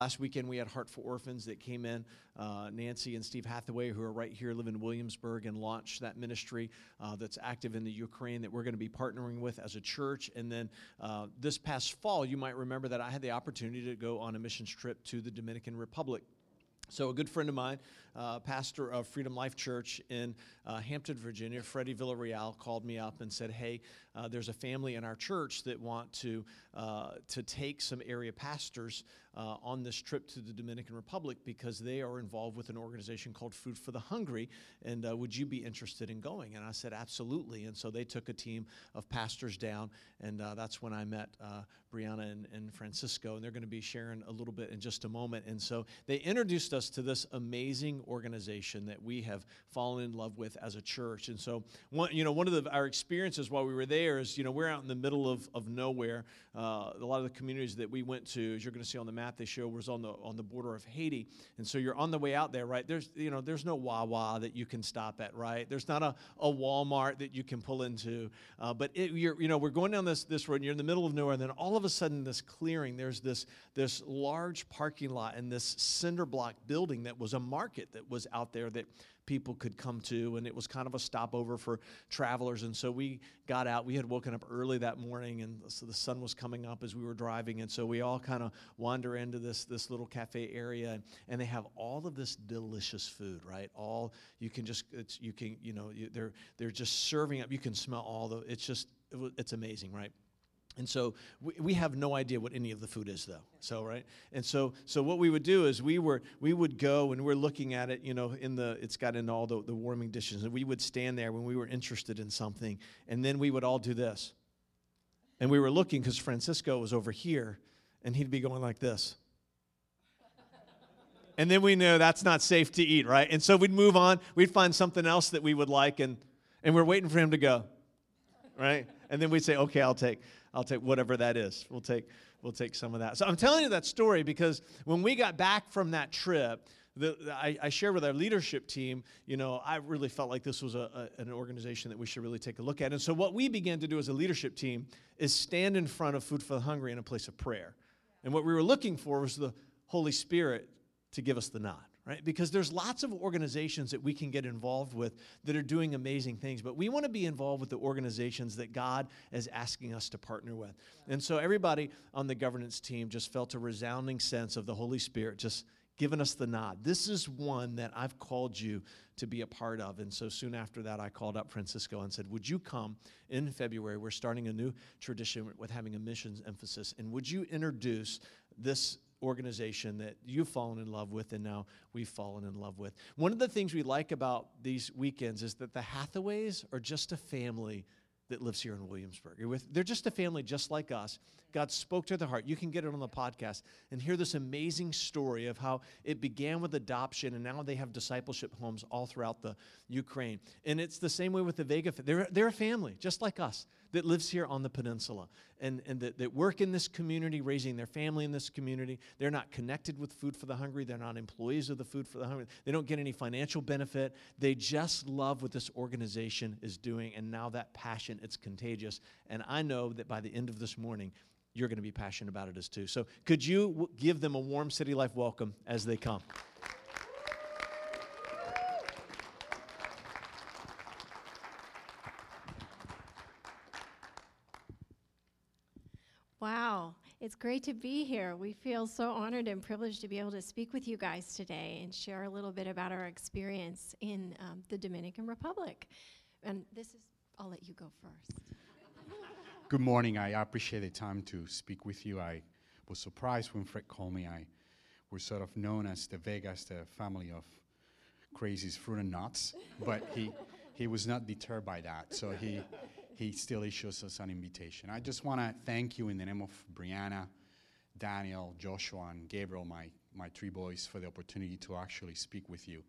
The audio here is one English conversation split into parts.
Last weekend, we had Heart for Orphans that came in. Uh, Nancy and Steve Hathaway, who are right here, live in Williamsburg, and launched that ministry uh, that's active in the Ukraine that we're going to be partnering with as a church. And then uh, this past fall, you might remember that I had the opportunity to go on a missions trip to the Dominican Republic. So, a good friend of mine, uh, pastor of Freedom Life Church in uh, Hampton, Virginia, Freddie Villarreal, called me up and said, "Hey, uh, there's a family in our church that want to uh, to take some area pastors uh, on this trip to the Dominican Republic because they are involved with an organization called Food for the Hungry, and uh, would you be interested in going?" And I said, "Absolutely." And so they took a team of pastors down, and that's when I met Brianna and, and Francisco, and they're going to be sharing a little bit in just a moment. And so they introduced us to this amazing organization that we have fallen in love with as a church. And so, one, you know, one of the, our experiences while we were there is, you know, we're out in the middle of, of nowhere. Uh, a lot of the communities that we went to, as you're going to see on the map they show, was on the on the border of Haiti. And so you're on the way out there, right? There's, you know, there's no Wawa that you can stop at, right? There's not a, a Walmart that you can pull into. Uh, but it, you're, you know, we're going down this this road, and you're in the middle of nowhere, and then all of a sudden, this clearing, there's this this large parking lot and this cinder block building that was a market that was out there that people could come to, and it was kind of a stopover for travelers. And so we got out. We had woken up early that morning, and so the sun was coming up as we were driving. And so we all kind of wander into this this little cafe area, and, they have all of this delicious food, right? All you can just you can you know you, they're they're just serving up. You can smell all the. It's just it's amazing, right? And so we, we have no idea what any of the food is, though. So right, and so so what we would do is we were we would go and we're looking at it, you know, in the it's got in all the, the warming dishes, and we would stand there when we were interested in something, and then we would all do this, and we were looking because Francisco was over here, and he'd be going like this. And then we knew that's not safe to eat, right? And so we'd move on. We'd find something else that we would like, and, and we're waiting for him to go, right? And then we'd say, okay, I'll take. I'll take whatever that is. We'll take, we'll take some of that. So I'm telling you that story because when we got back from that trip, the, I, I, shared with our leadership team, you know, I really felt like this was a, a, an organization that we should really take a look at. And so, what we began to do as a leadership team is stand in front of Food for the Hungry in a place of prayer. And what we were looking for was the Holy Spirit to give us the nod right? Because there's lots of organizations that we can get involved with that are doing amazing things, but we want to be involved with the organizations that God is asking us to partner with. And so everybody on the governance team just felt a resounding sense of the Holy Spirit just giving us the nod. This is one that I've called you to be a part of. And so soon after that, I called up Francisco and said, Would you come in February? We're starting a new tradition with having a missions emphasis. And would you introduce this organization that you've fallen in love with and now we've fallen in love with. One of the things we like about these weekends is that the Hathaways are just a family that lives here in Williamsburg. They're just a family just like us. God spoke to their heart. You can get it on the podcast and hear this amazing story of how it began with adoption and now they have discipleship homes all throughout the Ukraine. And it's the same way with the Vega. They're, they're a family just like us that lives here on the peninsula and, and that, that work in this community, raising their family in this community. They're not connected with Food for the Hungry. They're not employees of the Food for the Hungry. They don't get any financial benefit. They just love what this organization is doing. And now that passion, it's contagious. And I know that by the end of this morning, you're going to be passionate about it as too. So, could you w- give them a warm City Life welcome as they come? It's great to be here. We feel so honored and privileged to be able to speak with you guys today and share a little bit about our experience in um, the Dominican Republic. And this is, I'll let you go first. Good morning. I appreciate the time to speak with you. I was surprised when Fred called me. I we're sort of known as the Vegas, the family of crazies, fruit and nuts, but he he was not deterred by that. So he he still issues us an invitation. I just want to thank you in the name of Brianna, Daniel, Joshua, and Gabriel, my my three boys, for the opportunity to actually speak with you.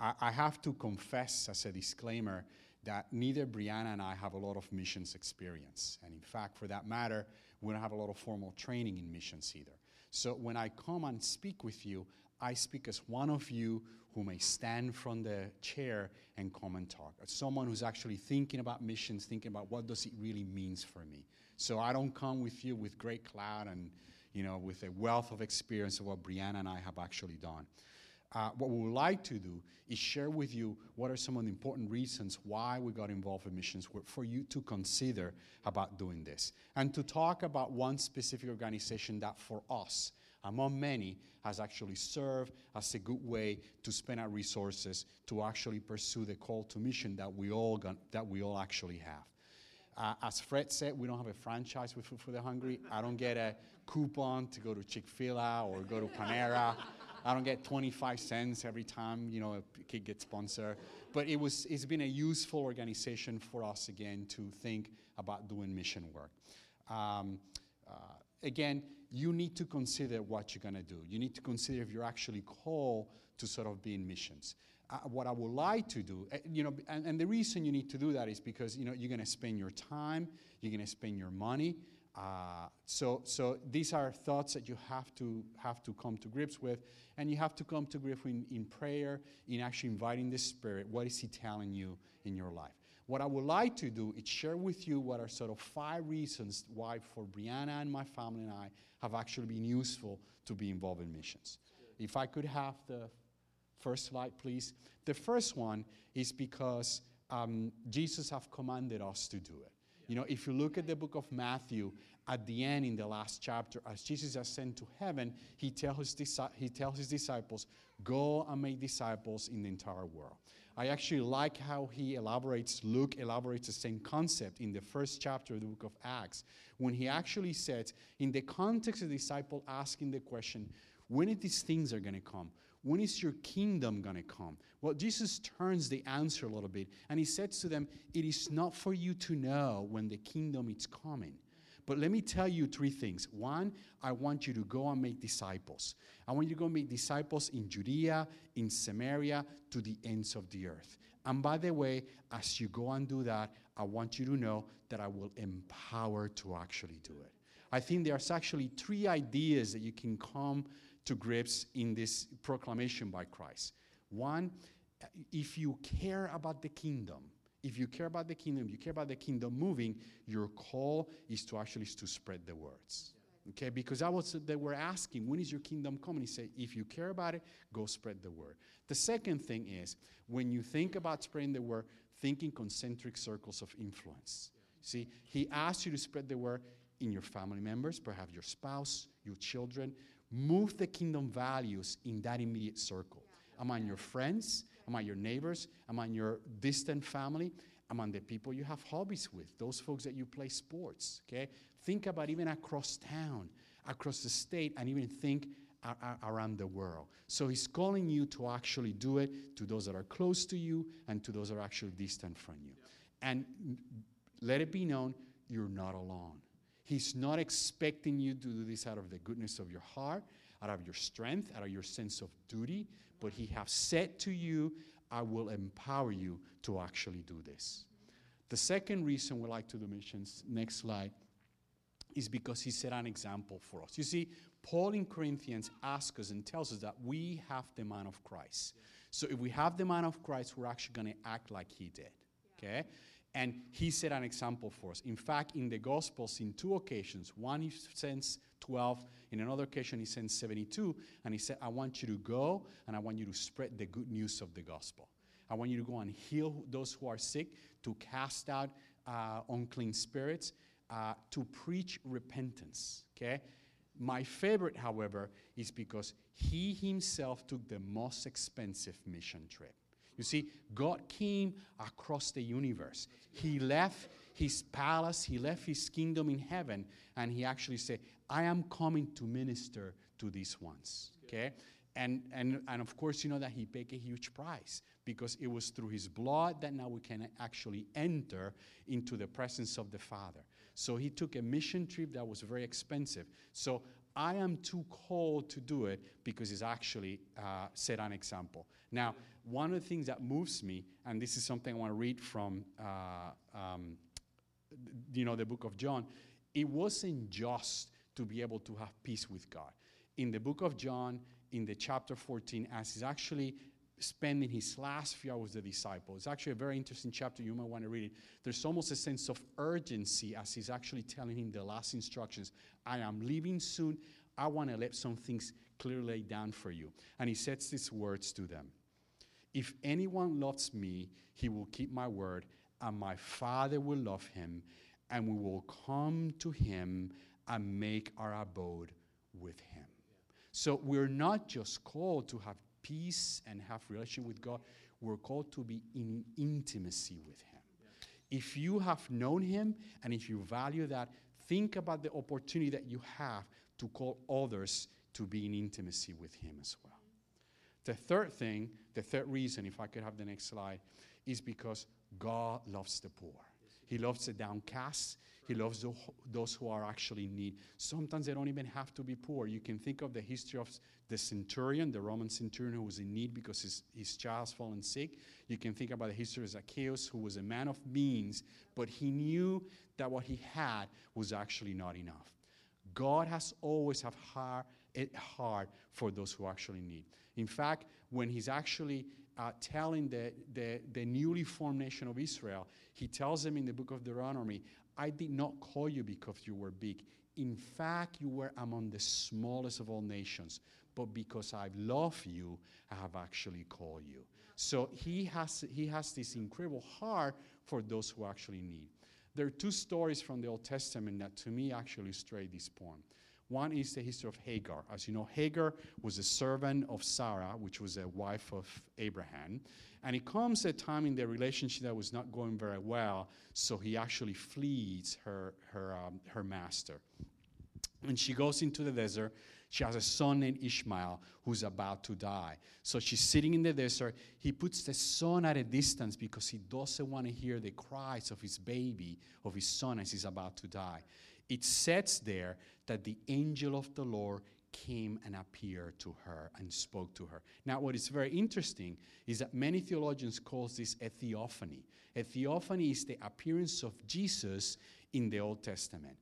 I, I have to confess as a disclaimer that neither Brianna and I have a lot of missions experience. And in fact, for that matter, we don't have a lot of formal training in missions either. So when I come and speak with you, I speak as one of you who may stand from the chair and come and talk. As someone who's actually thinking about missions, thinking about what does it really means for me. So I don't come with you with great cloud and you know, with a wealth of experience of what Brianna and I have actually done. Uh, what we would like to do is share with you what are some of the important reasons why we got involved in missions for you to consider about doing this and to talk about one specific organization that for us among many has actually served as a good way to spend our resources to actually pursue the call to mission that we all got, that we all actually have uh, as Fred said, we don't have a franchise with Food for the Hungry. I don't get a coupon to go to Chick Fil A or go to Panera. I don't get 25 cents every time you know a kid gets sponsored. But it was it's been a useful organization for us again to think about doing mission work. Um, uh, again, you need to consider what you're going to do. You need to consider if you're actually called to sort of be in missions. Uh, what I would like to do, uh, you know, and, and, the reason you need to do that is because you know you're going to spend your time, you're going to spend your money, uh, so, so these are thoughts that you have to have to come to grips with, and you have to come to grips in, in prayer, in actually inviting the Spirit. What is He telling you in your life? What I would like to do is share with you what are sort of five reasons why, for Brianna and my family and I, have actually been useful to be involved in missions. If I could have the first slide, please. The first one is because um, Jesus have commanded us to do it. You know, if you look at the book of Matthew, at the end in the last chapter, as Jesus ascended to heaven, he tells his, he tells his disciples, Go and make disciples in the entire world. I actually like how he elaborates, Luke elaborates the same concept in the first chapter of the book of Acts, when he actually says, in the context of the disciple asking the question, when these things are going to come? When is your kingdom going to come? Well, Jesus turns the answer a little bit and he says to them, It is not for you to know when the kingdom is coming. But let me tell you three things. One, I want you to go and make disciples. I want you to go make disciples in Judea, in Samaria, to the ends of the earth. And by the way, as you go and do that, I want you to know that I will empower to actually do it. I think there's actually three ideas that you can come to grips in this proclamation by Christ. One, if you care about the kingdom, if you care about the kingdom, you care about the kingdom moving, your call is to actually to spread the words. Okay, because that was they were asking, when is your kingdom coming? He said, if you care about it, go spread the word. The second thing is when you think about spreading the word, think in concentric circles of influence. See, he asked you to spread the word in your family members, perhaps your spouse, your children, Move the kingdom values in that immediate circle. Among your friends, among your neighbors, among your distant family, among the people you have hobbies with, those folks that you play sports. Okay? Think about even across town, across the state, and even think around the world. So he's calling you to actually do it to those that are close to you and to those that are actually distant from you. And let it be known you're not alone. He's not expecting you to do this out of the goodness of your heart, out of your strength, out of your sense of duty, but He has said to you, I will empower you to actually do this. The second reason we like to do missions, next slide, is because He set an example for us. You see, Paul in Corinthians asks us and tells us that we have the mind of Christ. So if we have the mind of Christ, we're actually going to act like He did. Okay? And he set an example for us. In fact, in the Gospels, in two occasions, one he sends 12, in another occasion, he sent 72, and he said, I want you to go and I want you to spread the good news of the gospel. I want you to go and heal those who are sick, to cast out uh, unclean spirits, uh, to preach repentance. Okay? My favorite, however, is because he himself took the most expensive mission trip. You see, God came across the universe. He left his palace, he left his kingdom in heaven, and he actually said, I am coming to minister to these ones. Okay? And, and, and of course, you know that he paid a huge price because it was through his blood that now we can actually enter into the presence of the Father. So he took a mission trip that was very expensive. So I am too called to do it because he's actually uh, set an example. Now, one of the things that moves me, and this is something I want to read from, uh, um, you know, the book of John, it wasn't just to be able to have peace with God. In the book of John, in the chapter 14, as he's actually spending his last few hours with the disciples, it's actually a very interesting chapter. You might want to read it. There's almost a sense of urgency as he's actually telling him the last instructions. I am leaving soon. I want to let some things clearly laid down for you. And he says these words to them If anyone loves me, he will keep my word, and my Father will love him, and we will come to him and make our abode with him. So we're not just called to have peace and have relation with God, we're called to be in intimacy with him. If you have known him and if you value that, think about the opportunity that you have to call others to be in intimacy with him as well. The third thing, the third reason, if I could have the next slide, is because God loves the poor. He loves the downcast. He loves those who are actually in need. Sometimes they don't even have to be poor. You can think of the history of the centurion, the Roman centurion who was in need because his, his child's fallen sick. You can think about the history of Zacchaeus, who was a man of means, but he knew that what he had was actually not enough. God has always have hard, it hard for those who actually need. In fact, when he's actually uh, telling the, the, the newly formed nation of Israel, he tells them in the book of Deuteronomy, I did not call you because you were big. In fact, you were among the smallest of all nations. But because I love you, I have actually called you. So he has, he has this incredible heart for those who actually need. There are two stories from the Old Testament that to me actually illustrate this point. One is the history of Hagar. As you know, Hagar was a servant of Sarah, which was a wife of Abraham. And it comes a time in their relationship that was not going very well, so he actually flees her, her, um, her master. And she goes into the desert. She has a son named Ishmael who's about to die. So she's sitting in the desert. He puts the son at a distance because he doesn't want to hear the cries of his baby, of his son, as he's about to die. It says there that the angel of the Lord came and appeared to her and spoke to her. Now, what is very interesting is that many theologians call this a theophany. A theophany is the appearance of Jesus in the Old Testament.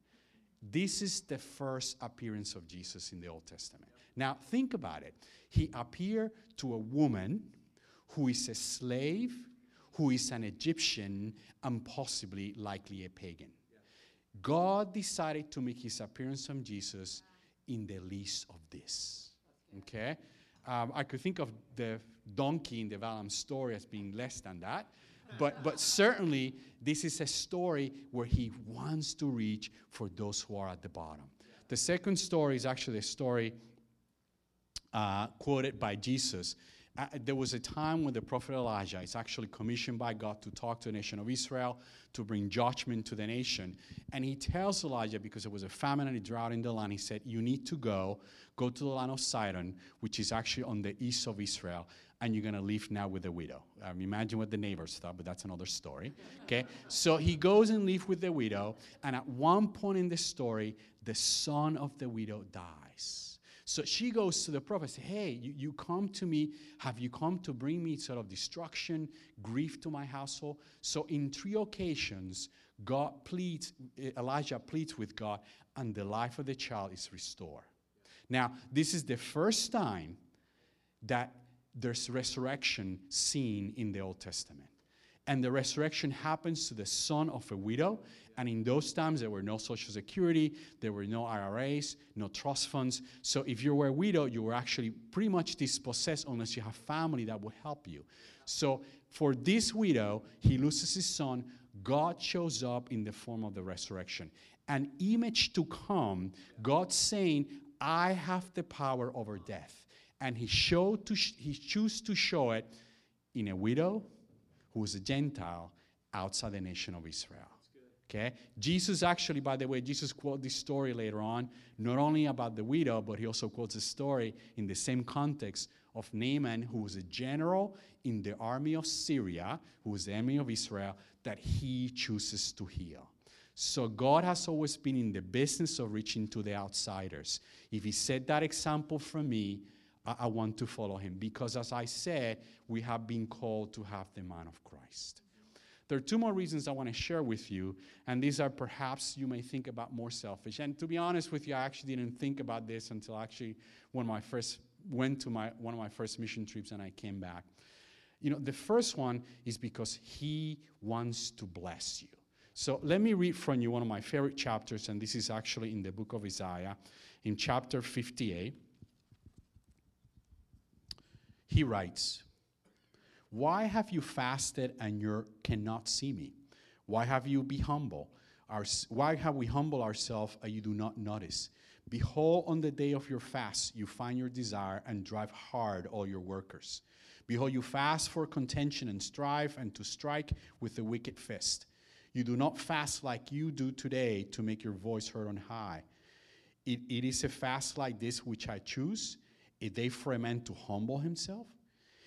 This is the first appearance of Jesus in the Old Testament. Now, think about it. He appeared to a woman who is a slave, who is an Egyptian, and possibly likely a pagan. God decided to make his appearance on Jesus in the least of this. Okay? Um, I could think of the donkey in the Balaam story as being less than that. But, but certainly, this is a story where he wants to reach for those who are at the bottom. The second story is actually a story uh, quoted by Jesus uh, there was a time when the prophet Elijah is actually commissioned by God to talk to the nation of Israel to bring judgment to the nation. And he tells Elijah, because there was a famine and a drought in the land, he said, You need to go, go to the land of Sidon, which is actually on the east of Israel, and you're going to live now with a widow. Um, imagine what the neighbors thought, but that's another story. Okay? so he goes and lives with the widow, and at one point in the story, the son of the widow dies. So she goes to the prophet, Hey, you, you come to me. Have you come to bring me sort of destruction, grief to my household? So in three occasions, God pleads, eh, Elijah pleads with God, and the life of the child is restored. Now, this is the first time that there's resurrection seen in the Old Testament. And the resurrection happens to the son of a widow. And in those times, there were no Social Security, there were no IRAs, no trust funds. So if you were a widow, you were actually pretty much dispossessed unless you have family that would help you. So for this widow, he loses his son. God shows up in the form of the resurrection. An image to come, God saying, I have the power over death. And he showed to sh- he chose to show it in a widow who was a Gentile outside the nation of Israel. Okay? Jesus actually, by the way, Jesus quotes this story later on, not only about the widow, but he also quotes a story in the same context of Naaman, who was a general in the army of Syria, who was the enemy of Israel, that he chooses to heal. So God has always been in the business of reaching to the outsiders. If he set that example for me, I, I want to follow him because, as I said, we have been called to have the man of Christ. There are two more reasons I want to share with you, and these are perhaps you may think about more selfish. And to be honest with you, I actually didn't think about this until actually when I first went to my one of my first mission trips and I came back. You know, the first one is because he wants to bless you. So let me read from you one of my favorite chapters, and this is actually in the book of Isaiah, in chapter 58. He writes, Why have you fasted and you cannot see me? Why have you be humble? Our, why have we humbled ourselves and you do not notice? Behold, on the day of your fast, you find your desire and drive hard all your workers. Behold, you fast for contention and strive and to strike with the wicked fist. You do not fast like you do today to make your voice heard on high. It, it is a fast like this which I choose, a day for a man to humble himself.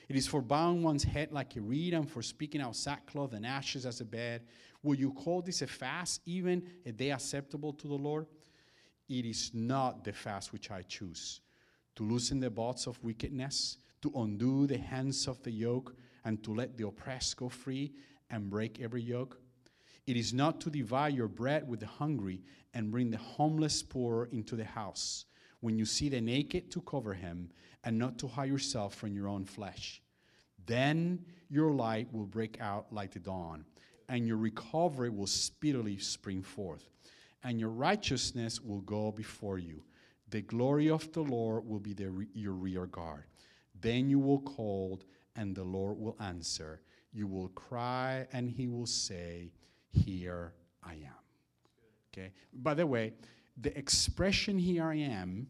It is for bowing one's head like a reed and for speaking out sackcloth and ashes as a bed. Will you call this a fast, even a day acceptable to the Lord? It is not the fast which I choose to loosen the bonds of wickedness, to undo the hands of the yoke, and to let the oppressed go free and break every yoke. It is not to divide your bread with the hungry and bring the homeless poor into the house. When you see the naked, to cover him, and not to hide yourself from your own flesh. Then your light will break out like the dawn, and your recovery will speedily spring forth and your righteousness will go before you. The glory of the Lord will be the, your rear guard. Then you will call, and the Lord will answer. You will cry, and he will say, Here I am. Okay? By the way, the expression, Here I am,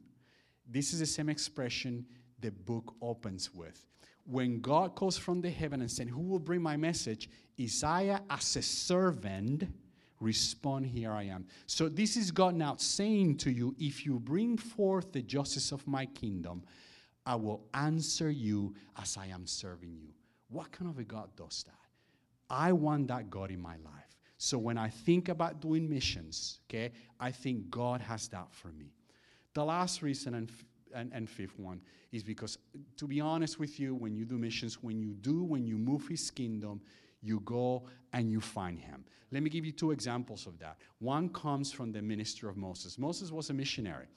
this is the same expression the book opens with. When God calls from the heaven and said, Who will bring my message? Isaiah, as a servant, respond, Here I am. So this is God now saying to you, If you bring forth the justice of my kingdom, I will answer you as I am serving you. What kind of a God does that? I want that God in my life. So when I think about doing missions, okay, I think God has that for me. The last reason and, and, and fifth one is because, to be honest with you, when you do missions, when you do, when you move His kingdom, you go and you find him. Let me give you two examples of that. One comes from the ministry of Moses. Moses was a missionary.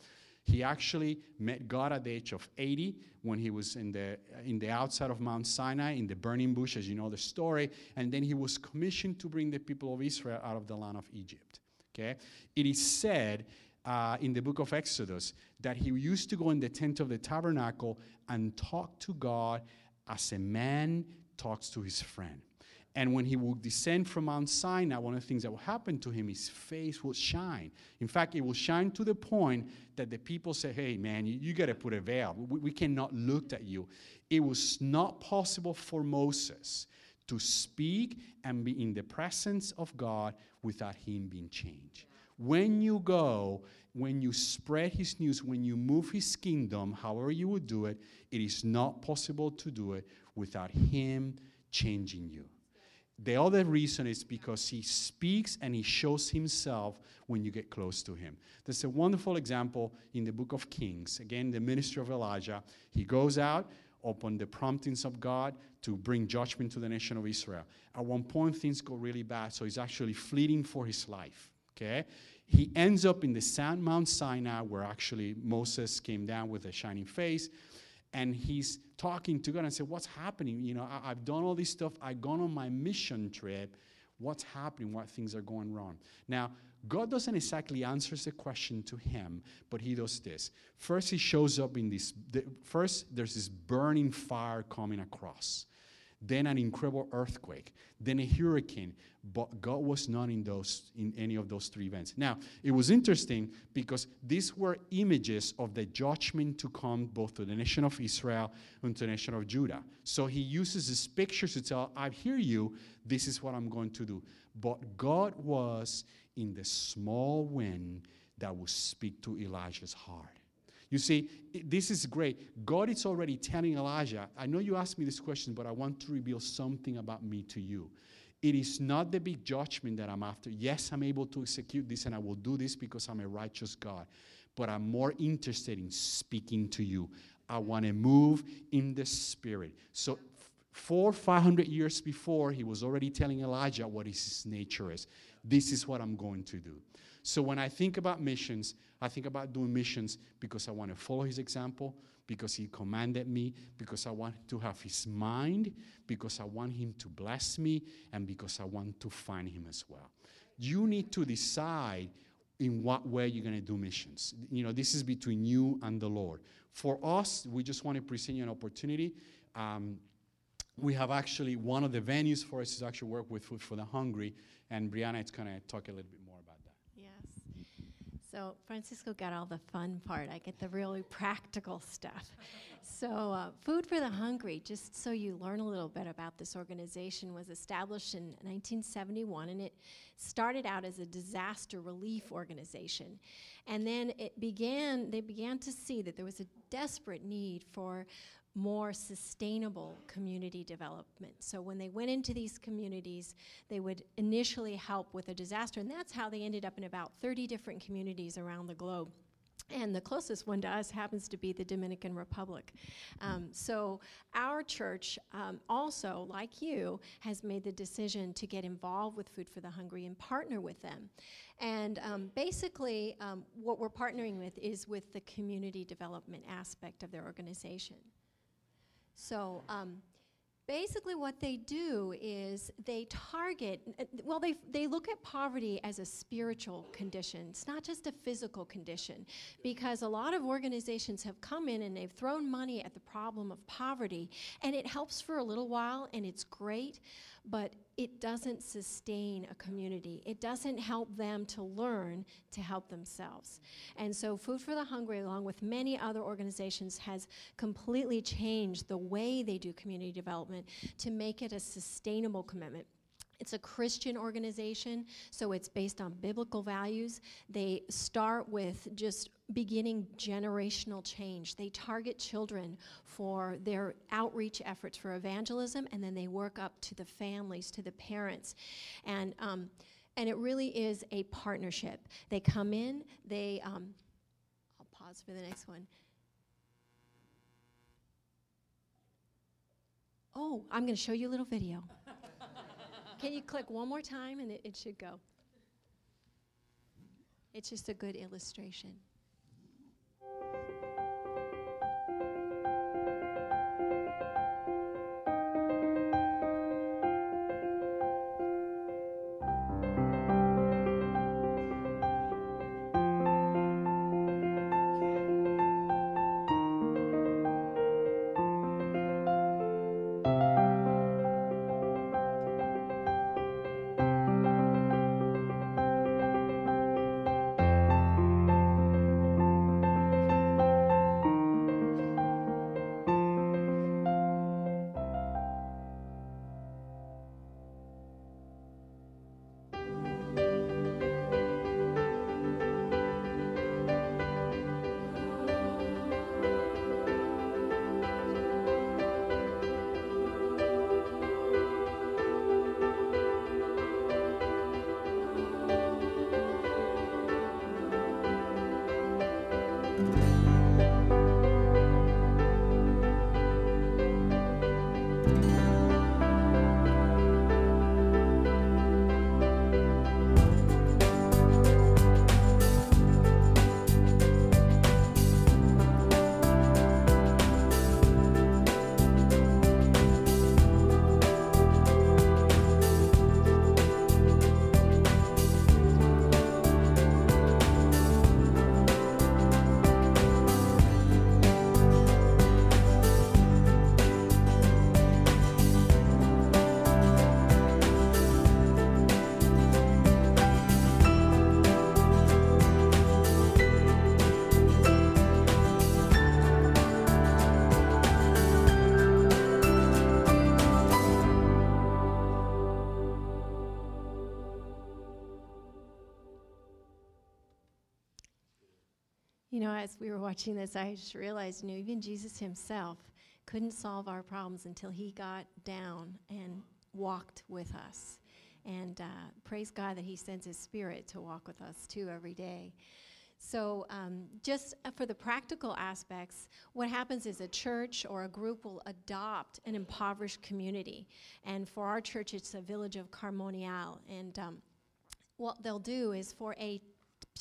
He actually met God at the age of 80 when he was in the, in the outside of Mount Sinai in the burning bush, as you know the story. And then he was commissioned to bring the people of Israel out of the land of Egypt. Okay? It is said uh, in the book of Exodus that he used to go in the tent of the tabernacle and talk to God as a man talks to his friend. And when he would descend from Mount Sinai, one of the things that would happen to him, is his face would shine. In fact, it will shine to the point that the people say, Hey, man, you, you got to put a veil. We, we cannot look at you. It was not possible for Moses to speak and be in the presence of God without him being changed. When you go, when you spread his news, when you move his kingdom, however you would do it, it is not possible to do it without him changing you. The other reason is because he speaks and he shows himself when you get close to him. There's a wonderful example in the book of Kings. Again, the ministry of Elijah. He goes out upon the promptings of God to bring judgment to the nation of Israel. At one point, things go really bad, so he's actually fleeing for his life. Okay? He ends up in the Sand Mount Sinai, where actually Moses came down with a shining face and he's talking to God and said, What's happening? You know, I, have done all this stuff. I've gone on my mission trip. What's happening? What things are going wrong? Now, God doesn't exactly answer the question to him, but he does this. First, he shows up in this. The, first, there's this burning fire coming across then an incredible earthquake, then a hurricane. But God was not in those in any of those three events. Now, it was interesting because these were images of the judgment to come both to the nation of Israel and to the nation of Judah. So he uses these pictures to tell, I hear you, this is what I'm going to do. But God was in the small wind that would speak to Elijah's heart. You see, this is great. God is already telling Elijah, I know you asked me this question, but I want to reveal something about me to you. It is not the big judgment that I'm after. Yes, I'm able to execute this and I will do this because I'm a righteous God, but I'm more interested in speaking to you. I want to move in the spirit. So, four, five hundred years before, he was already telling Elijah what his nature is. This is what I'm going to do. So when I think about missions, I think about doing missions because I want to follow his example, because he commanded me, because I want to have his mind, because I want him to bless me, and because I want to find him as well. you need to decide in what way you're going to do missions. You know, this is between you and the Lord. For us, we just want to present you an opportunity. Um, we have actually one of the venues for us is actually work with Food for the Hungry, and Brianna is going to talk a little bit more. So Francisco got all the fun part. I get the really practical stuff. So, uh, Food for the Hungry, just so you learn a little bit about this organization, was established in 1971 and it started out as a disaster relief organization. And then it began, they began to see that there was a desperate need for more sustainable community development. So when they went into these communities, they would initially help with a disaster, and that's how they ended up in about 30 different communities around the globe. And the closest one to us happens to be the Dominican Republic. Um, so, our church um, also, like you, has made the decision to get involved with Food for the Hungry and partner with them. And um, basically, um, what we're partnering with is with the community development aspect of their organization. So, um, basically what they do is they target well they, they look at poverty as a spiritual condition. It's not just a physical condition because a lot of organizations have come in and they've thrown money at the problem of poverty and it helps for a little while and it's great but it doesn't sustain a community. It doesn't help them to learn to help themselves. And so, Food for the Hungry, along with many other organizations, has completely changed the way they do community development to make it a sustainable commitment. It's a Christian organization, so it's based on biblical values. They start with just beginning generational change. They target children for their outreach efforts for evangelism, and then they work up to the families, to the parents. And, um, and it really is a partnership. They come in, they, um, I'll pause for the next one. Oh, I'm going to show you a little video. Can you click one more time and it, it should go? It's just a good illustration. We were watching this, I just realized, you know, even Jesus himself couldn't solve our problems until he got down and walked with us. And uh, praise God that he sends his spirit to walk with us too every day. So, um, just uh, for the practical aspects, what happens is a church or a group will adopt an impoverished community. And for our church, it's a village of Carmonial. And um, what they'll do is for a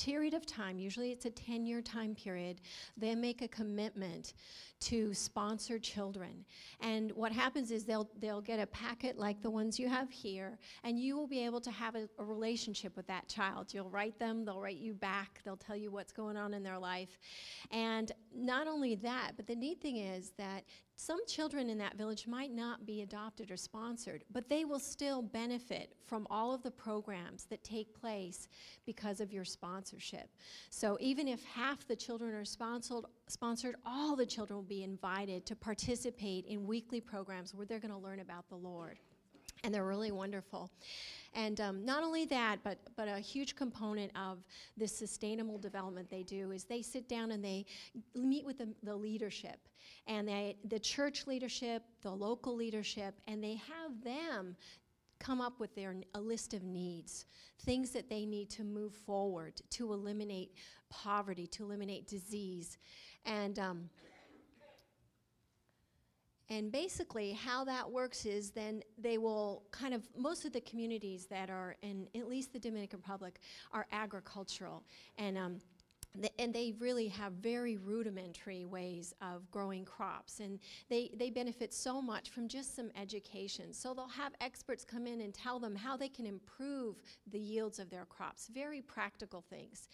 period of time, usually it's a 10 year time period, they make a commitment to sponsor children. And what happens is they'll, they'll get a packet like the ones you have here, and you will be able to have a, a relationship with that child. You'll write them, they'll write you back, they'll tell you what's going on in their life. And not only that, but the neat thing is that some children in that village might not be adopted or sponsored, but they will still benefit from all of the programs that take place because of your sponsorship. So even if half the children are sponsored, sponsored, all the children will be invited to participate in weekly programs where they're going to learn about the Lord. And they're really wonderful. And um, not only that, but, but a huge component of the sustainable development they do is they sit down and they meet with the, the leadership and they, the church leadership, the local leadership, and they have them come up with their a list of needs, things that they need to move forward to eliminate poverty, to eliminate disease, and. Um, and basically, how that works is then they will kind of, most of the communities that are in at least the Dominican Republic are agricultural. And um, and they really have very rudimentary ways of growing crops and they, they benefit so much from just some education. So they'll have experts come in and tell them how they can improve the yields of their crops. Very practical things.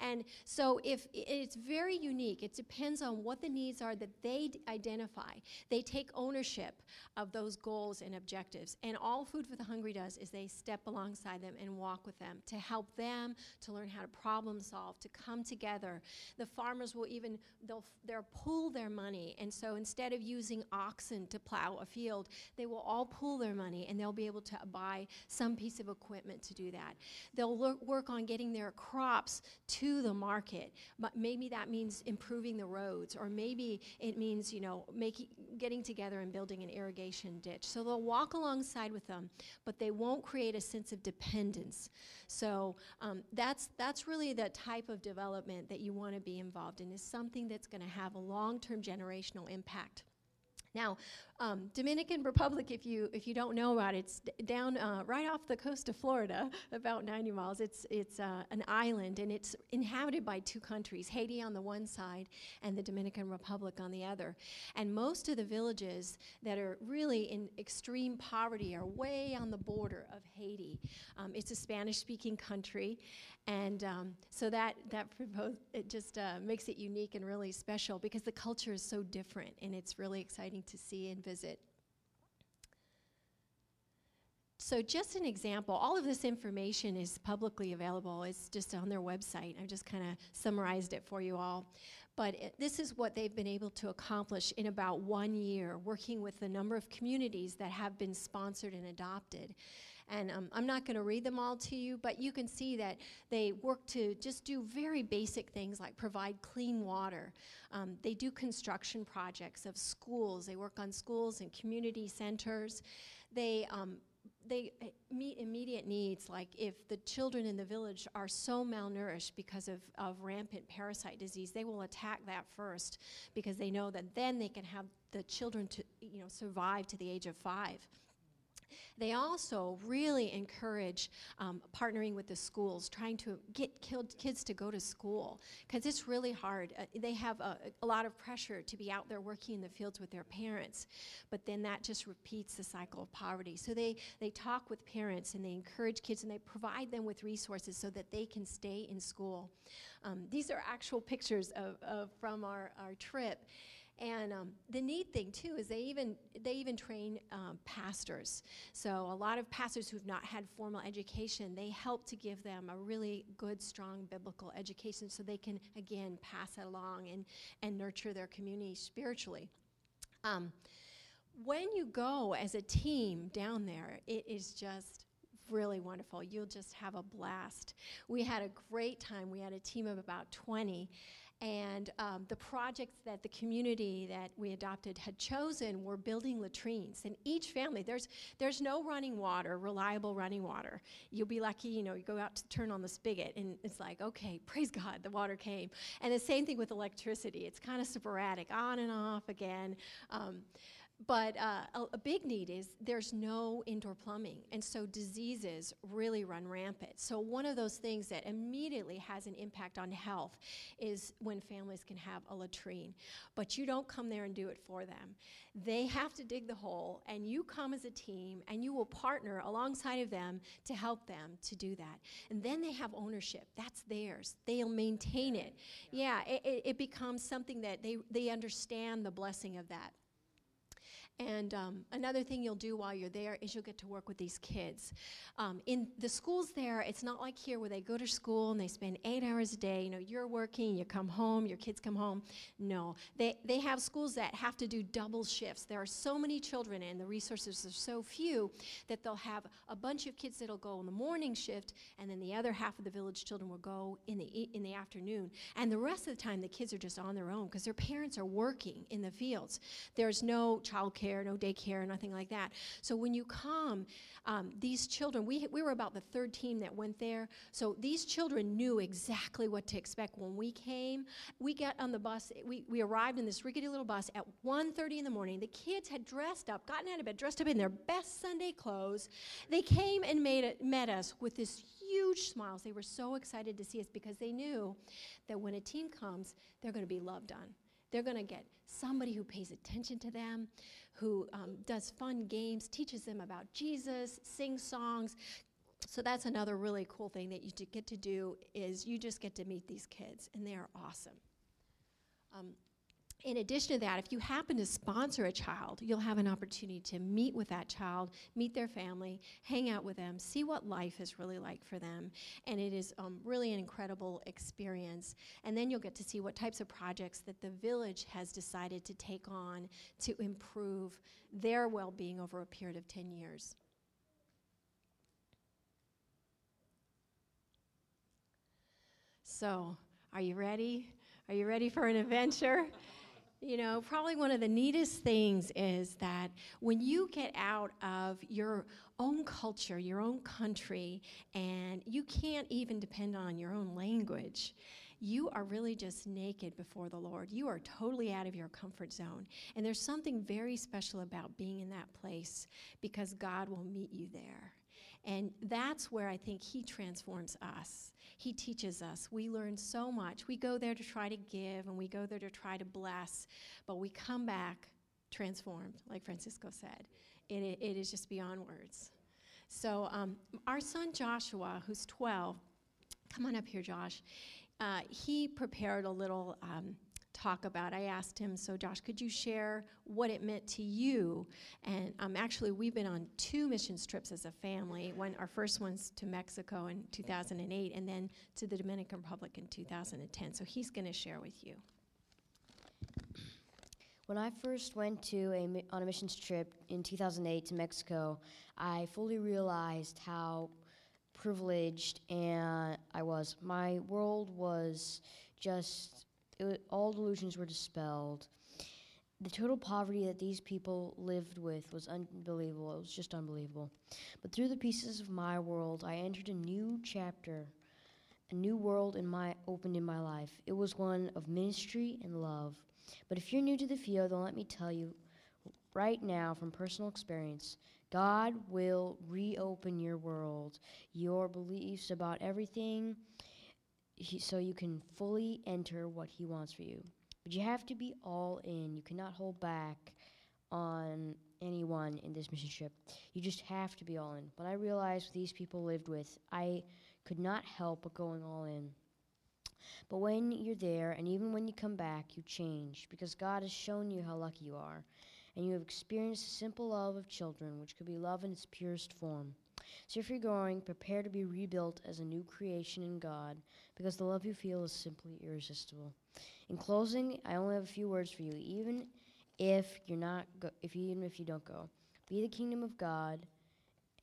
And so if it's very unique. It depends on what the needs are that they identify. They take ownership of those goals and objectives and all food for the hungry does is they step alongside them and walk with them to help them to learn how to problem solve to come together together. The farmers will even they'll they'll pool their money, and so instead of using oxen to plow a field, they will all pool their money, and they'll be able to buy some piece of equipment to do that. They'll lo- work on getting their crops to the market, but maybe that means improving the roads, or maybe it means you know making getting together and building an irrigation ditch. So they'll walk alongside with them, but they won't create a sense of dependence. So um, that's that's really the type of development that you want to be involved in. Is something that's going to have a long-term generational impact. Now, um, Dominican Republic, if you if you don't know about it, it's d- down uh, right off the coast of Florida, about 90 miles. It's it's uh, an island, and it's inhabited by two countries: Haiti on the one side, and the Dominican Republic on the other. And most of the villages that are really in extreme poverty are way on the border of Haiti. Um, it's a Spanish-speaking country, and um, so that that it just uh, makes it unique and really special because the culture is so different, and it's really exciting to see and visit. So, just an example, all of this information is publicly available. It's just on their website. I've just kind of summarized it for you all. But it, this is what they've been able to accomplish in about one year, working with a number of communities that have been sponsored and adopted. And um, I'm not going to read them all to you, but you can see that they work to just do very basic things like provide clean water. Um, they do construction projects of schools. They work on schools and community centers. They um, they uh, meet immediate needs like if the children in the village are so malnourished because of, of rampant parasite disease they will attack that first because they know that then they can have the children to you know survive to the age of five they also really encourage um, partnering with the schools, trying to get kids to go to school, because it's really hard. Uh, they have a, a, lot of pressure to be out there working in the fields with their parents, but then that just repeats the cycle of poverty. So they, they talk with parents and they encourage kids and they provide them with resources so that they can stay in school. Um, these are actual pictures of, of from our, our trip. And um, the neat thing too is they even they even train um, pastors. So a lot of pastors who've not had formal education, they help to give them a really good, strong biblical education, so they can again pass it along and and nurture their community spiritually. Um, when you go as a team down there, it is just really wonderful. You'll just have a blast. We had a great time. We had a team of about 20, and um, the projects that the community that we adopted had chosen were building latrines. And each family, there's, there's no running water, reliable running water. You'll be lucky, you know, you go out to turn on the spigot and it's like, okay, praise God, the water came. And the same thing with electricity. It's kind of sporadic, on and off again. Um, But uh, a, a big need is there's no indoor plumbing, and so diseases really run rampant. So, one of those things that immediately has an impact on health is when families can have a latrine. But you don't come there and do it for them. They have to dig the hole, and you come as a team and you will partner alongside of them to help them to do that. And then they have ownership. That's theirs. They'll maintain it. Yeah, it, it becomes something that they, they understand the blessing of that. And um, another thing you'll do while you're there is you'll get to work with these kids. Um, in the schools there, it's not like here where they go to school and they spend eight hours a day. You know, you're working, you come home, your kids come home. No, they, they have schools that have to do double shifts. There are so many children and the resources are so few that they'll have a bunch of kids that'll go in the morning shift and then the other half of the village children will go in the, in the afternoon. And the rest of the time, the kids are just on their own because their parents are working in the fields. There's no child no daycare, nothing like that. So when you come, um, these children, we, we were about the third team that went there. So these children knew exactly what to expect when we came. We got on the bus, we, we arrived in this rickety little bus at 1.30 in the morning. The kids had dressed up, gotten out of bed, dressed up in their best Sunday clothes. They came and made it, met us with this huge smiles. They were so excited to see us because they knew that when a team comes, they're going to be loved on. They're going to get somebody who pays attention to them, who um, does fun games, teaches them about Jesus, sings songs. So that's another really cool thing that you get to do is you just get to meet these kids, and they are awesome. Um, in addition to that, if you happen to sponsor a child, you'll have an opportunity to meet with that child, meet their family, hang out with them, see what life is really like for them. And it is um, really an incredible experience. And then you'll get to see what types of projects that the village has decided to take on to improve their well being over a period of 10 years. So, are you ready? Are you ready for an adventure? You know, probably one of the neatest things is that when you get out of your own culture, your own country, and you can't even depend on your own language, you are really just naked before the Lord. You are totally out of your comfort zone. And there's something very special about being in that place because God will meet you there. And that's where I think He transforms us. He teaches us. We learn so much. We go there to try to give and we go there to try to bless, but we come back transformed, like Francisco said. It, it is just beyond words. So, um, our son Joshua, who's 12, come on up here, Josh. Uh, he prepared a little um, talk about. I asked him, so Josh, could you share what it meant to you? And um, actually, we've been on two missions trips as a family. One, our first one's to Mexico in 2008, and then to the Dominican Republic in 2010. So he's going to share with you. When I first went to a on a missions trip in 2008 to Mexico, I fully realized how privileged and I was. My world was just was, all delusions were dispelled. The total poverty that these people lived with was unbelievable. It was just unbelievable. But through the pieces of my world, I entered a new chapter, a new world in my opened in my life. It was one of ministry and love. But if you're new to the field, then let me tell you right now from personal experience, God will reopen your world, your beliefs about everything he, so you can fully enter what He wants for you. But you have to be all in. You cannot hold back on anyone in this mission trip. You just have to be all in. When I realized these people lived with, I could not help but going all in. But when you're there, and even when you come back, you change because God has shown you how lucky you are, and you have experienced the simple love of children, which could be love in its purest form. So if you're going, prepare to be rebuilt as a new creation in God, because the love you feel is simply irresistible. In closing, I only have a few words for you. Even if you're not, go- if you, even if you don't go, be the kingdom of God,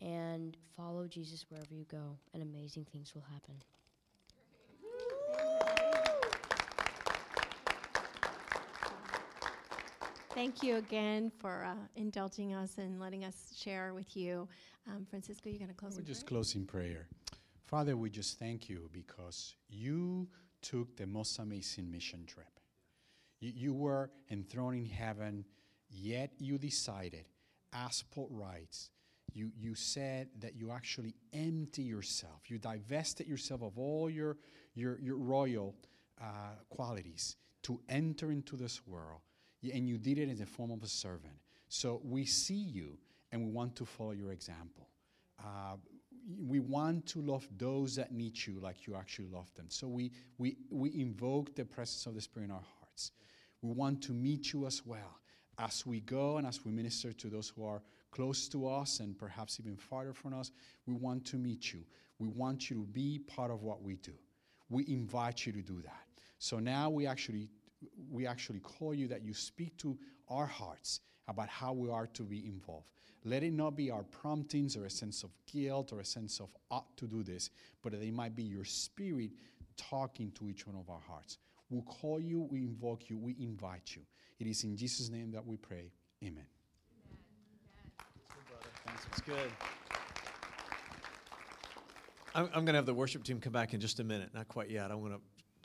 and follow Jesus wherever you go, and amazing things will happen. Thank you again for uh, indulging us and letting us share with you. Um, Francisco, you're going to close. We in just prayer? close in prayer. Father, we just thank you because you took the most amazing mission trip. You, you were enthroned in heaven Yet you decided, as Paul writes, you, you said that you actually empty yourself. You divested yourself of all your, your, your royal uh, qualities to enter into this world. And you did it in the form of a servant. So we see you and we want to follow your example. Uh, we want to love those that need you like you actually love them. So we, we, we invoke the presence of the Spirit in our hearts. We want to meet you as well as we go and as we minister to those who are close to us and perhaps even farther from us. We want to meet you. We want you to be part of what we do. We invite you to do that. So now we actually we actually call you that you speak to our hearts about how we are to be involved. Let it not be our promptings or a sense of guilt or a sense of ought to do this, but that it might be your spirit talking to each one of our hearts. We call you, we invoke you, we invite you. It is in Jesus' name that we pray. Amen. That's good. I'm, I'm going to have the worship team come back in just a minute. Not quite yet. I want to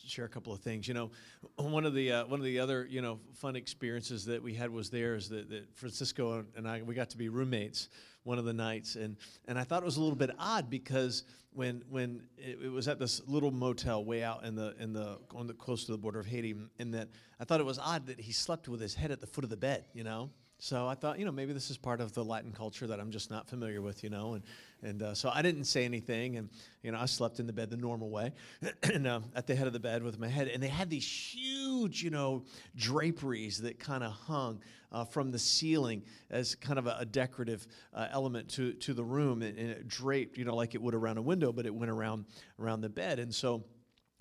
share a couple of things. You know, one of the uh, one of the other you know fun experiences that we had was there is that, that Francisco and I we got to be roommates one of the nights, and and I thought it was a little bit odd because when when it, it was at this little motel way out in the in the on the close to the border of Haiti, and that I thought it was odd that he slept with his head at the foot of the bed. You know. So I thought, you know, maybe this is part of the Latin culture that I'm just not familiar with, you know, and and uh, so I didn't say anything, and you know, I slept in the bed the normal way, and uh, at the head of the bed with my head, and they had these huge, you know, draperies that kind of hung uh, from the ceiling as kind of a, a decorative uh, element to to the room, and, and it draped, you know, like it would around a window, but it went around around the bed, and so.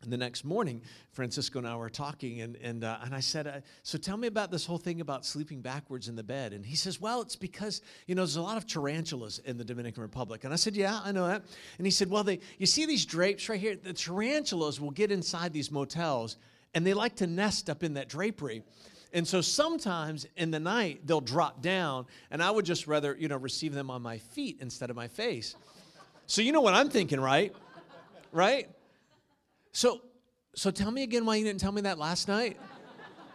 And the next morning, Francisco and I were talking, and, and, uh, and I said, uh, So tell me about this whole thing about sleeping backwards in the bed. And he says, Well, it's because, you know, there's a lot of tarantulas in the Dominican Republic. And I said, Yeah, I know that. And he said, Well, they, you see these drapes right here? The tarantulas will get inside these motels, and they like to nest up in that drapery. And so sometimes in the night, they'll drop down, and I would just rather, you know, receive them on my feet instead of my face. So you know what I'm thinking, right? Right? So, so tell me again why you didn't tell me that last night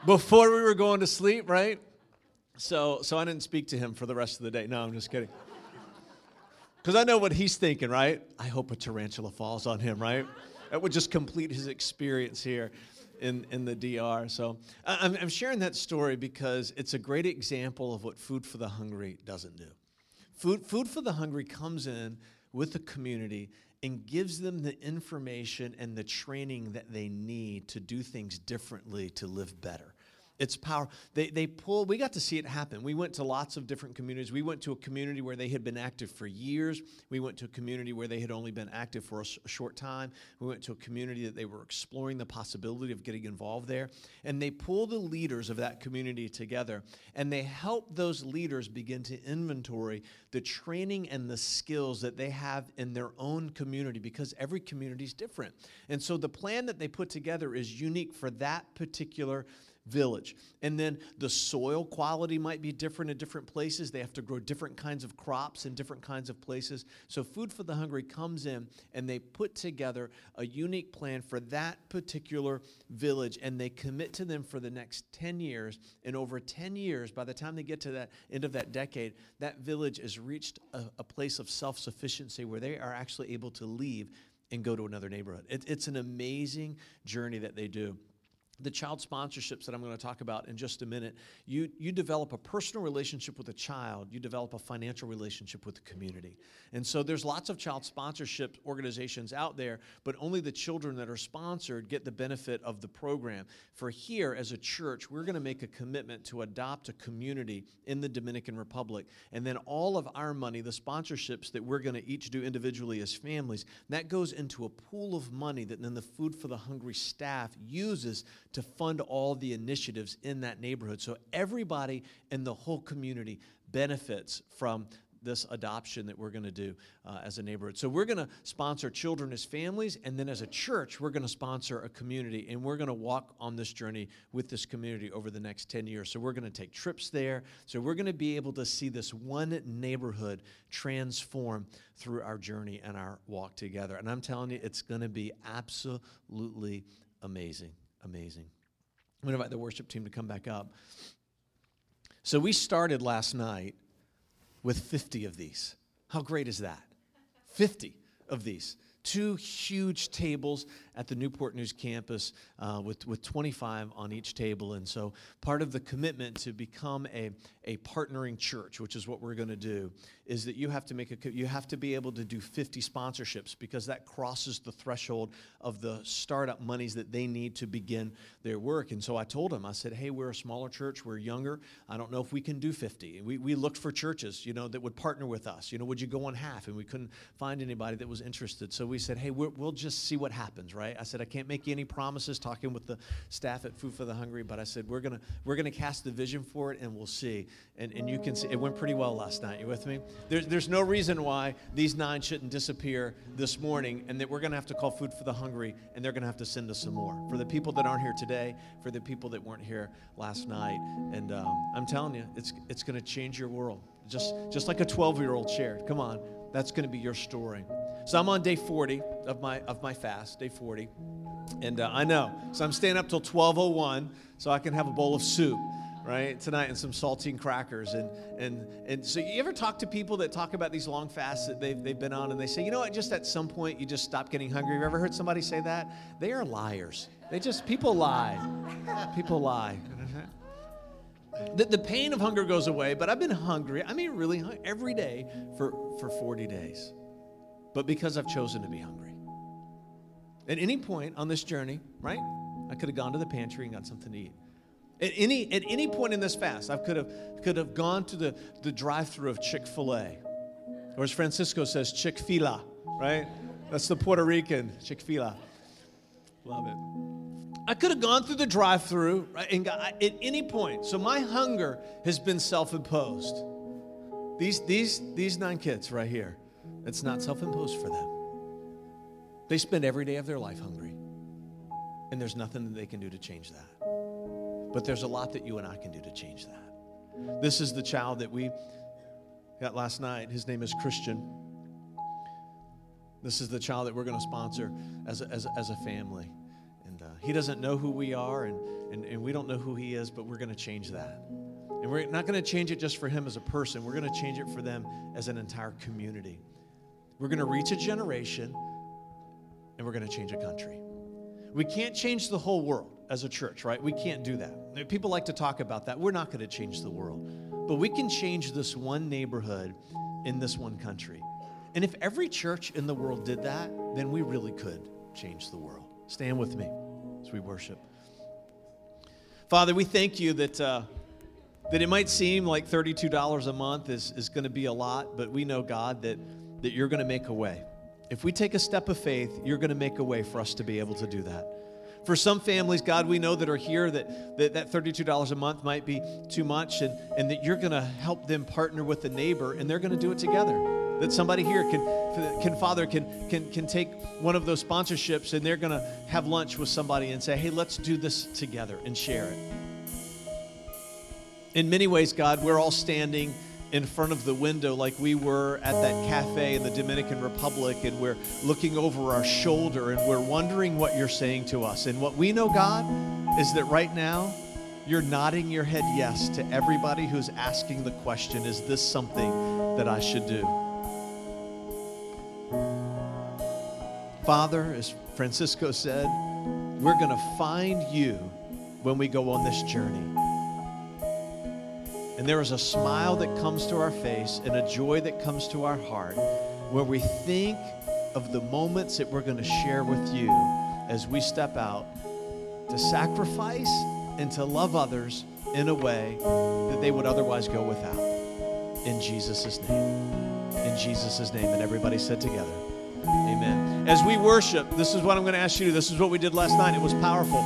before we were going to sleep, right? So, so I didn't speak to him for the rest of the day. No, I'm just kidding. Because I know what he's thinking, right? I hope a tarantula falls on him, right? That would just complete his experience here in, in the DR. So I'm, I'm sharing that story because it's a great example of what Food for the Hungry doesn't do. Food, Food for the Hungry comes in with the community and gives them the information and the training that they need to do things differently to live better. It's power. They, they pull, we got to see it happen. We went to lots of different communities. We went to a community where they had been active for years. We went to a community where they had only been active for a, sh- a short time. We went to a community that they were exploring the possibility of getting involved there. And they pull the leaders of that community together and they help those leaders begin to inventory the training and the skills that they have in their own community because every community is different. And so the plan that they put together is unique for that particular village. And then the soil quality might be different in different places. They have to grow different kinds of crops in different kinds of places. So, Food for the Hungry comes in and they put together a unique plan for that particular village and they commit to them for the next 10 years. And over 10 years, by the time they get to that end of that decade, that village has reached a, a place of self sufficiency where they are actually able to leave and go to another neighborhood. It, it's an amazing journey that they do the child sponsorships that I'm going to talk about in just a minute, you, you develop a personal relationship with a child, you develop a financial relationship with the community. And so there's lots of child sponsorship organizations out there, but only the children that are sponsored get the benefit of the program. For here, as a church, we're going to make a commitment to adopt a community in the Dominican Republic. And then all of our money, the sponsorships that we're going to each do individually as families, that goes into a pool of money that then the Food for the Hungry staff uses to fund all the initiatives in that neighborhood. So everybody in the whole community benefits from this adoption that we're going to do uh, as a neighborhood. So we're going to sponsor children as families, and then as a church, we're going to sponsor a community, and we're going to walk on this journey with this community over the next 10 years. So we're going to take trips there. So we're going to be able to see this one neighborhood transform through our journey and our walk together. And I'm telling you, it's going to be absolutely amazing amazing. I'm going to invite the worship team to come back up. So we started last night with 50 of these. How great is that? 50 of these. Two huge tables at the Newport News campus uh, with, with 25 on each table. And so, part of the commitment to become a, a partnering church, which is what we're going to do, is that you have to make a you have to be able to do 50 sponsorships because that crosses the threshold of the startup monies that they need to begin their work. And so I told them, I said, "Hey, we're a smaller church, we're younger. I don't know if we can do 50." We, we looked for churches, you know, that would partner with us. You know, would you go on half? And we couldn't find anybody that was interested. So we said, "Hey, we will just see what happens, right?" I said, "I can't make you any promises." Talking with the staff at Food for the Hungry, but I said, "We're gonna we're gonna cast the vision for it, and we'll see." And and you can see it went pretty well last night. You with me? There's, there's no reason why these nine shouldn't disappear this morning and that we're going to have to call Food for the Hungry and they're going to have to send us some more. For the people that aren't here today, for the people that weren't here last night. And um, I'm telling you, it's, it's going to change your world. Just, just like a 12 year old shared. Come on, that's going to be your story. So I'm on day 40 of my, of my fast, day 40. And uh, I know. So I'm staying up till 1201 so I can have a bowl of soup right tonight and some saltine crackers. And and and so you ever talk to people that talk about these long fasts that they've, they've been on and they say you know what? Just at some point you just stop getting hungry. You ever heard somebody say that? They are liars. They just people lie. People lie. The, the pain of hunger goes away but i've been hungry i mean really hungry every day for for 40 days but because i've chosen to be hungry at any point on this journey right i could have gone to the pantry and got something to eat at any, at any point in this fast, I could have, could have gone to the, the drive through of Chick fil A. Or as Francisco says, Chick fil right? That's the Puerto Rican, Chick fil. Love it. I could have gone through the drive through right, and got, at any point. So my hunger has been self imposed. These, these, these nine kids right here, it's not self imposed for them. They spend every day of their life hungry. And there's nothing that they can do to change that. But there's a lot that you and I can do to change that. This is the child that we got last night. His name is Christian. This is the child that we're going to sponsor as a, as as a family. And uh, he doesn't know who we are, and, and, and we don't know who he is, but we're going to change that. And we're not going to change it just for him as a person, we're going to change it for them as an entire community. We're going to reach a generation, and we're going to change a country. We can't change the whole world as a church, right? We can't do that. People like to talk about that. We're not going to change the world. But we can change this one neighborhood in this one country. And if every church in the world did that, then we really could change the world. Stand with me as we worship. Father, we thank you that, uh, that it might seem like $32 a month is, is going to be a lot, but we know, God, that, that you're going to make a way. If we take a step of faith, you're going to make a way for us to be able to do that. For some families, God, we know that are here that that, that $32 a month might be too much, and, and that you're going to help them partner with a neighbor, and they're going to do it together. That somebody here can, can Father, can, can, can take one of those sponsorships and they're going to have lunch with somebody and say, hey, let's do this together and share it. In many ways, God, we're all standing in front of the window like we were at that cafe in the Dominican Republic, and we're looking over our shoulder and we're wondering what you're saying to us. And what we know, God, is that right now you're nodding your head yes to everybody who's asking the question Is this something that I should do? Father, as Francisco said, we're going to find you when we go on this journey. And there is a smile that comes to our face and a joy that comes to our heart where we think of the moments that we're going to share with you as we step out to sacrifice and to love others in a way that they would otherwise go without. In Jesus' name. In Jesus' name. And everybody said together, Amen. As we worship, this is what I'm going to ask you to do. This is what we did last night. It was powerful.